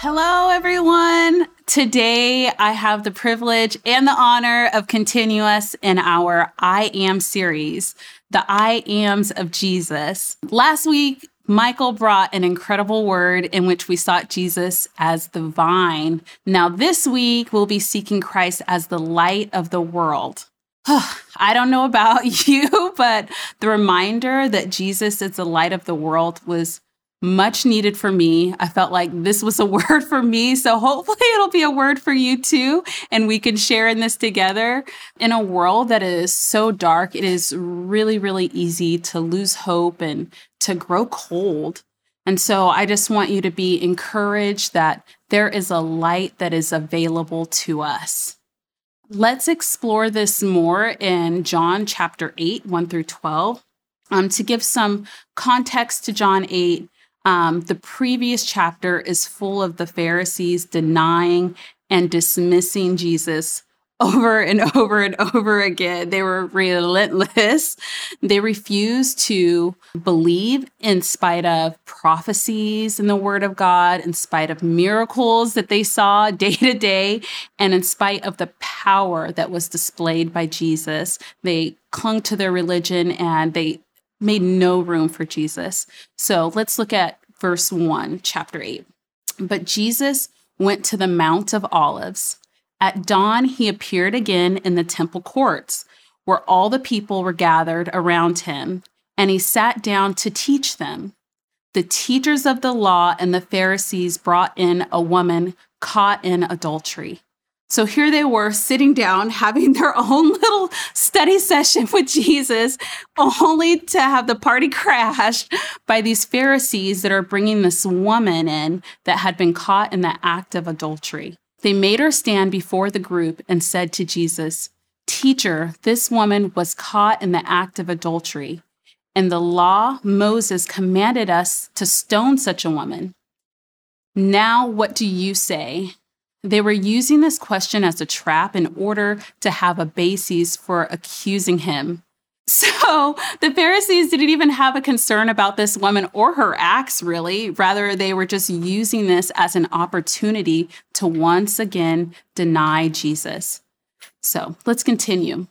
Hello, everyone. Today, I have the privilege and the honor of continue us in our I Am series, the I Ams of Jesus. Last week, Michael brought an incredible word in which we sought Jesus as the vine. Now, this week, we'll be seeking Christ as the light of the world. I don't know about you, but the reminder that Jesus is the light of the world was much needed for me. I felt like this was a word for me. So hopefully it'll be a word for you too. And we can share in this together. In a world that is so dark, it is really, really easy to lose hope and to grow cold. And so I just want you to be encouraged that there is a light that is available to us. Let's explore this more in John chapter 8, 1 through 12. Um, to give some context to John 8, um, the previous chapter is full of the Pharisees denying and dismissing Jesus over and over and over again. They were relentless. They refused to believe in spite of prophecies in the Word of God, in spite of miracles that they saw day to day, and in spite of the power that was displayed by Jesus. They clung to their religion and they made no room for Jesus. So let's look at verse 1, chapter 8. But Jesus went to the Mount of Olives. At dawn, he appeared again in the temple courts, where all the people were gathered around him, and he sat down to teach them. The teachers of the law and the Pharisees brought in a woman caught in adultery. So here they were sitting down, having their own little study session with Jesus, only to have the party crashed by these Pharisees that are bringing this woman in that had been caught in the act of adultery. They made her stand before the group and said to Jesus, Teacher, this woman was caught in the act of adultery. And the law, Moses commanded us to stone such a woman. Now, what do you say? They were using this question as a trap in order to have a basis for accusing him. So the Pharisees didn't even have a concern about this woman or her acts, really. Rather, they were just using this as an opportunity to once again deny Jesus. So let's continue.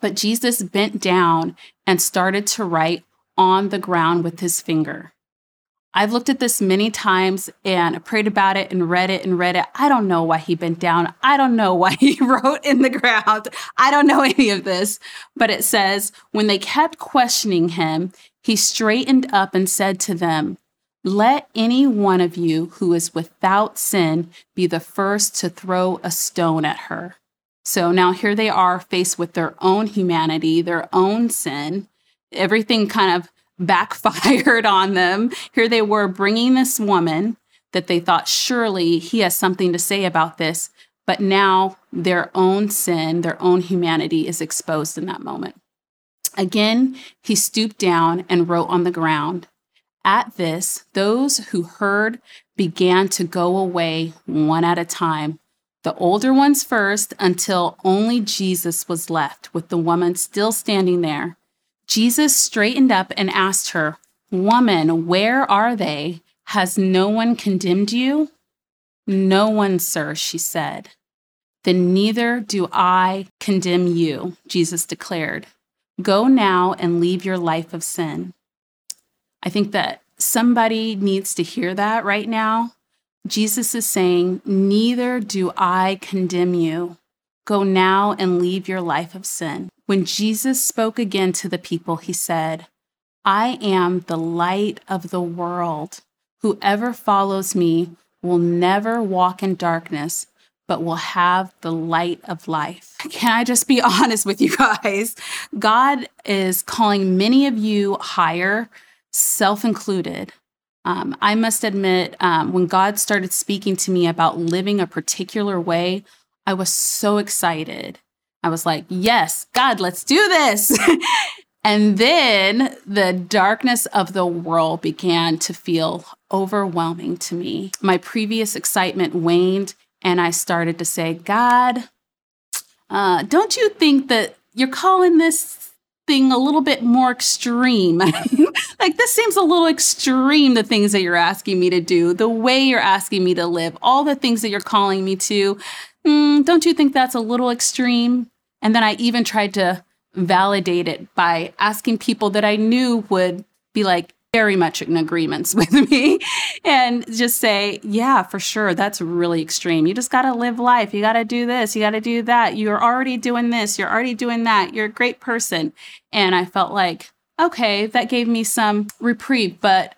But Jesus bent down and started to write on the ground with his finger. I've looked at this many times and prayed about it and read it and read it. I don't know why he bent down. I don't know why he wrote in the ground. I don't know any of this. But it says, when they kept questioning him, he straightened up and said to them, Let any one of you who is without sin be the first to throw a stone at her. So now here they are faced with their own humanity, their own sin. Everything kind of backfired on them. Here they were bringing this woman that they thought surely he has something to say about this, but now their own sin, their own humanity is exposed in that moment. Again, he stooped down and wrote on the ground. At this, those who heard began to go away one at a time, the older ones first, until only Jesus was left, with the woman still standing there. Jesus straightened up and asked her, Woman, where are they? Has no one condemned you? No one, sir, she said. Then neither do I condemn you, Jesus declared. Go now and leave your life of sin. I think that somebody needs to hear that right now. Jesus is saying, Neither do I condemn you. Go now and leave your life of sin. When Jesus spoke again to the people, he said, I am the light of the world. Whoever follows me will never walk in darkness, but will have the light of life. Can I just be honest with you guys? God is calling many of you higher, self included. Um, I must admit, um, when God started speaking to me about living a particular way, I was so excited. I was like, yes, God, let's do this. and then the darkness of the world began to feel overwhelming to me. My previous excitement waned, and I started to say, God, uh, don't you think that you're calling this thing a little bit more extreme? like, this seems a little extreme, the things that you're asking me to do, the way you're asking me to live, all the things that you're calling me to. Mm, don't you think that's a little extreme? And then I even tried to validate it by asking people that I knew would be like, very much in agreements with me and just say, yeah, for sure, that's really extreme. You just got to live life. You got to do this. You got to do that. You're already doing this. You're already doing that. You're a great person. And I felt like, okay, that gave me some reprieve, but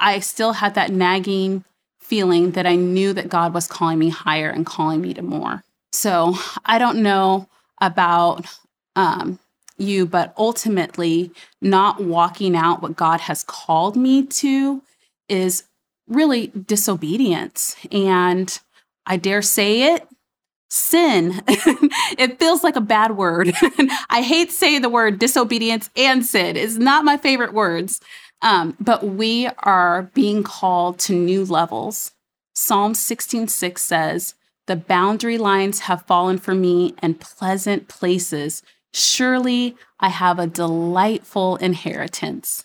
I still had that nagging feeling that I knew that God was calling me higher and calling me to more. So I don't know about um, you, but ultimately, not walking out what God has called me to is really disobedience. And I dare say it sin. it feels like a bad word. I hate saying the word disobedience and sin. It's not my favorite words. Um, but we are being called to new levels. Psalm 16:6 says, "The boundary lines have fallen for me and pleasant places Surely I have a delightful inheritance.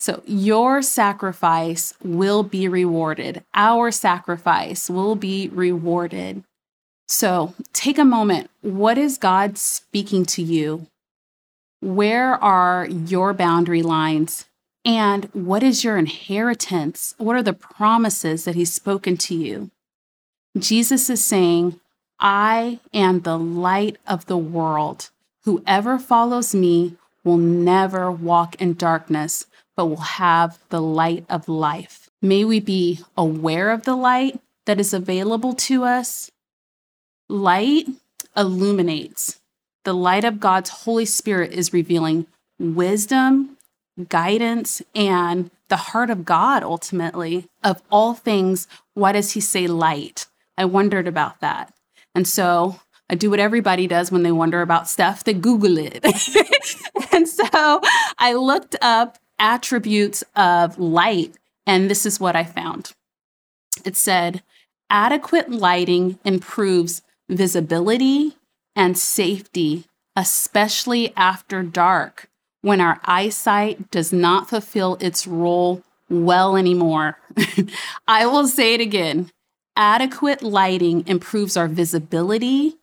So your sacrifice will be rewarded. Our sacrifice will be rewarded. So take a moment. What is God speaking to you? Where are your boundary lines? And what is your inheritance? What are the promises that He's spoken to you? Jesus is saying, I am the light of the world. Whoever follows me will never walk in darkness, but will have the light of life. May we be aware of the light that is available to us. Light illuminates. The light of God's Holy Spirit is revealing wisdom, guidance, and the heart of God ultimately. Of all things, why does he say light? I wondered about that. And so I do what everybody does when they wonder about stuff, they Google it. and so I looked up attributes of light, and this is what I found. It said, adequate lighting improves visibility and safety, especially after dark when our eyesight does not fulfill its role well anymore. I will say it again. Adequate lighting improves our visibility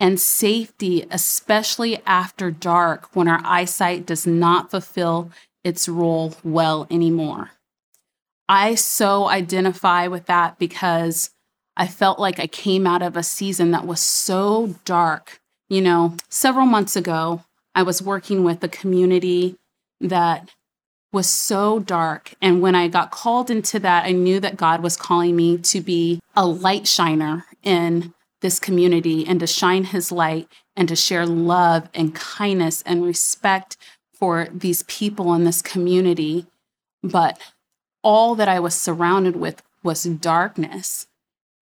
and safety, especially after dark when our eyesight does not fulfill its role well anymore. I so identify with that because I felt like I came out of a season that was so dark. You know, several months ago, I was working with a community that was so dark. And when I got called into that, I knew that God was calling me to be a light shiner in this community and to shine his light and to share love and kindness and respect for these people in this community. But all that I was surrounded with was darkness.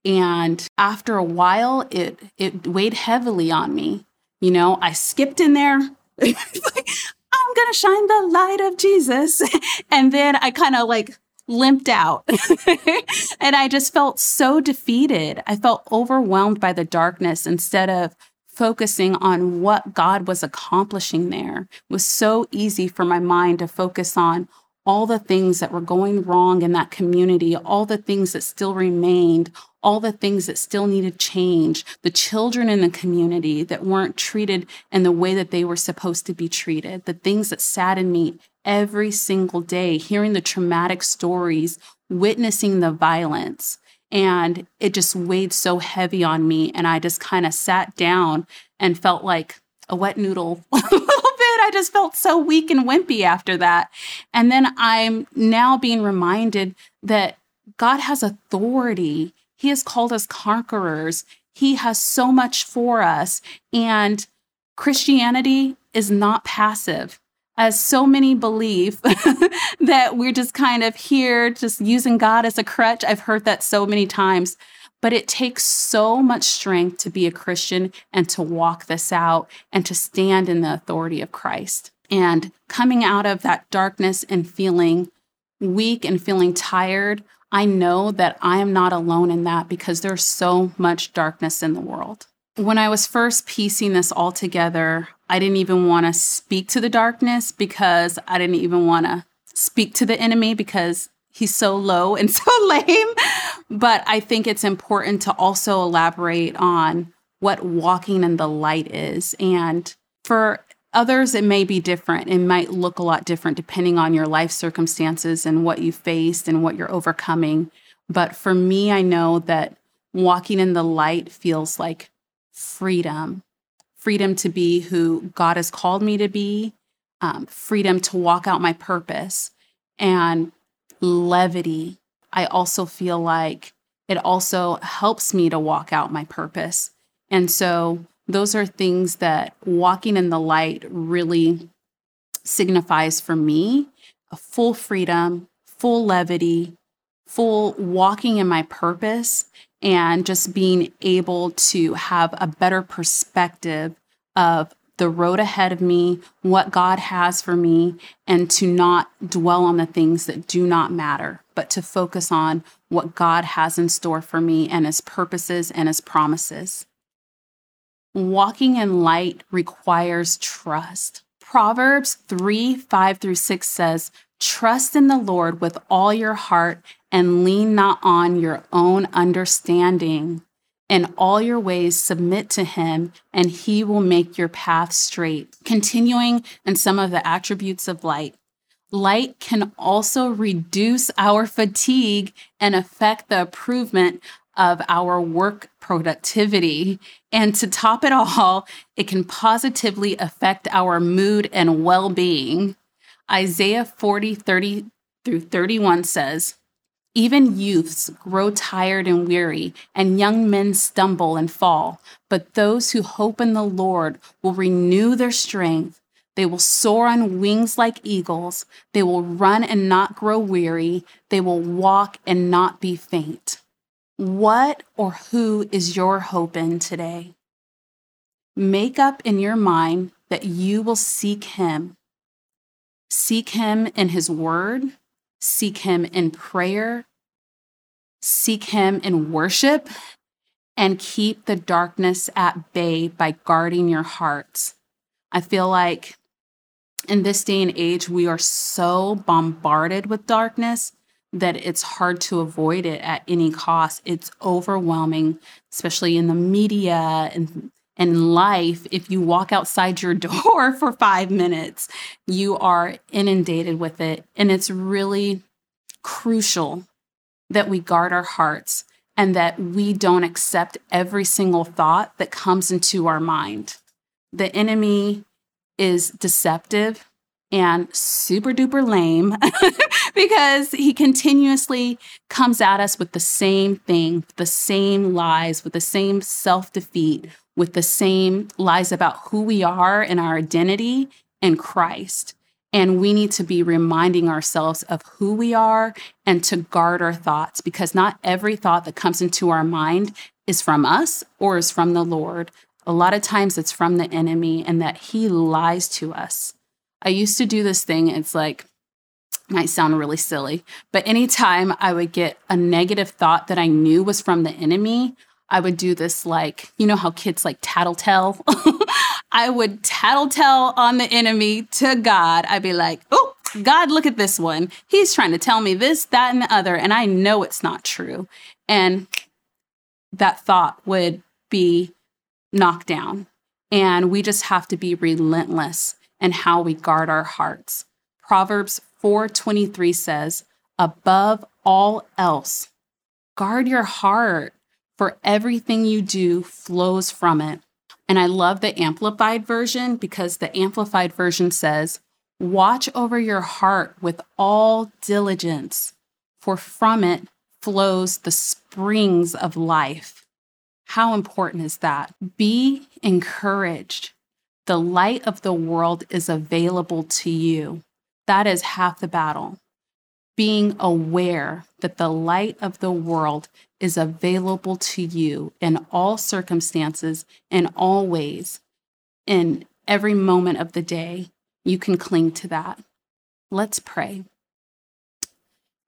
And after a while, it it weighed heavily on me. You know, I skipped in there. I'm gonna shine the light of Jesus. And then I kind of like limped out. and I just felt so defeated. I felt overwhelmed by the darkness instead of focusing on what God was accomplishing there. It was so easy for my mind to focus on all the things that were going wrong in that community, all the things that still remained, all the things that still needed change, the children in the community that weren't treated in the way that they were supposed to be treated, the things that saddened me every single day, hearing the traumatic stories, witnessing the violence. And it just weighed so heavy on me. And I just kind of sat down and felt like a wet noodle a little bit. I just felt so weak and wimpy after that. And then I'm now being reminded that God has authority. He has called us conquerors. He has so much for us. And Christianity is not passive as so many believe that we're just kind of here, just using God as a crutch. I've heard that so many times. But it takes so much strength to be a Christian and to walk this out and to stand in the authority of Christ. And coming out of that darkness and feeling weak and feeling tired, I know that I am not alone in that because there's so much darkness in the world. When I was first piecing this all together, I didn't even want to speak to the darkness because I didn't even want to speak to the enemy because he's so low and so lame. But I think it's important to also elaborate on what walking in the light is. And for others, it may be different. It might look a lot different depending on your life circumstances and what you faced and what you're overcoming. But for me, I know that walking in the light feels like freedom freedom to be who God has called me to be, um, freedom to walk out my purpose, and levity. I also feel like it also helps me to walk out my purpose. And so those are things that walking in the light really signifies for me a full freedom, full levity, full walking in my purpose, and just being able to have a better perspective of the road ahead of me, what God has for me, and to not dwell on the things that do not matter, but to focus on what God has in store for me and his purposes and his promises. Walking in light requires trust. Proverbs 3 5 through 6 says, Trust in the Lord with all your heart and lean not on your own understanding. In all your ways, submit to him, and he will make your path straight. Continuing in some of the attributes of light. Light can also reduce our fatigue and affect the improvement of our work productivity. And to top it all, it can positively affect our mood and well being. Isaiah 40, 30 through 31 says, even youths grow tired and weary, and young men stumble and fall. But those who hope in the Lord will renew their strength. They will soar on wings like eagles. They will run and not grow weary. They will walk and not be faint. What or who is your hope in today? Make up in your mind that you will seek Him. Seek Him in His Word, seek Him in prayer, seek Him in worship, and keep the darkness at bay by guarding your hearts. I feel like in this day and age, we are so bombarded with darkness that it's hard to avoid it at any cost. It's overwhelming, especially in the media and and life, if you walk outside your door for five minutes, you are inundated with it. And it's really crucial that we guard our hearts and that we don't accept every single thought that comes into our mind. The enemy is deceptive and super duper lame because he continuously comes at us with the same thing, the same lies, with the same self defeat, with the same lies about who we are and our identity in Christ. And we need to be reminding ourselves of who we are and to guard our thoughts because not every thought that comes into our mind is from us or is from the Lord. A lot of times it's from the enemy and that he lies to us. I used to do this thing, it's like, might sound really silly, but anytime I would get a negative thought that I knew was from the enemy, I would do this like, you know how kids like tattletale? I would tattletale on the enemy to God. I'd be like, oh, God, look at this one. He's trying to tell me this, that, and the other. And I know it's not true. And that thought would be knocked down. And we just have to be relentless in how we guard our hearts. Proverbs 4:23 says, "Above all else, guard your heart, for everything you do flows from it." And I love the amplified version because the amplified version says, Watch over your heart with all diligence, for from it flows the springs of life. How important is that? Be encouraged. The light of the world is available to you. That is half the battle. being aware that the light of the world is available to you in all circumstances, in all ways, in every moment of the day. You can cling to that. Let's pray.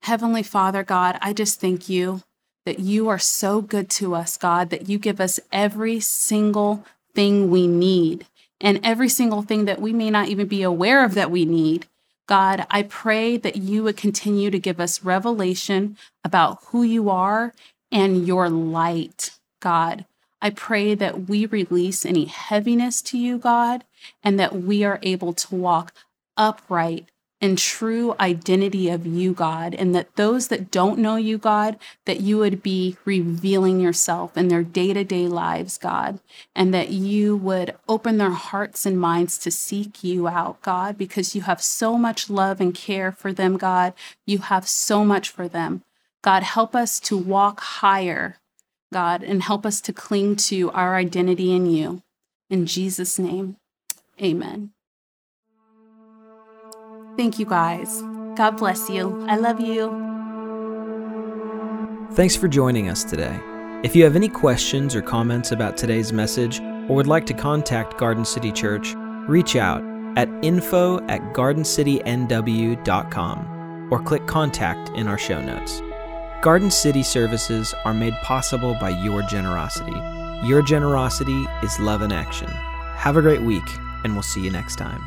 Heavenly Father, God, I just thank you that you are so good to us, God, that you give us every single thing we need and every single thing that we may not even be aware of that we need. God, I pray that you would continue to give us revelation about who you are and your light, God. I pray that we release any heaviness to you, God, and that we are able to walk upright and true identity of you, God, and that those that don't know you, God, that you would be revealing yourself in their day to day lives, God, and that you would open their hearts and minds to seek you out, God, because you have so much love and care for them, God. You have so much for them. God, help us to walk higher, God, and help us to cling to our identity in you. In Jesus' name, amen. Thank you guys. God bless you. I love you. Thanks for joining us today. If you have any questions or comments about today's message or would like to contact Garden City Church, reach out at info at gardencitynw.com or click contact in our show notes. Garden City services are made possible by your generosity. Your generosity is love in action. Have a great week, and we'll see you next time.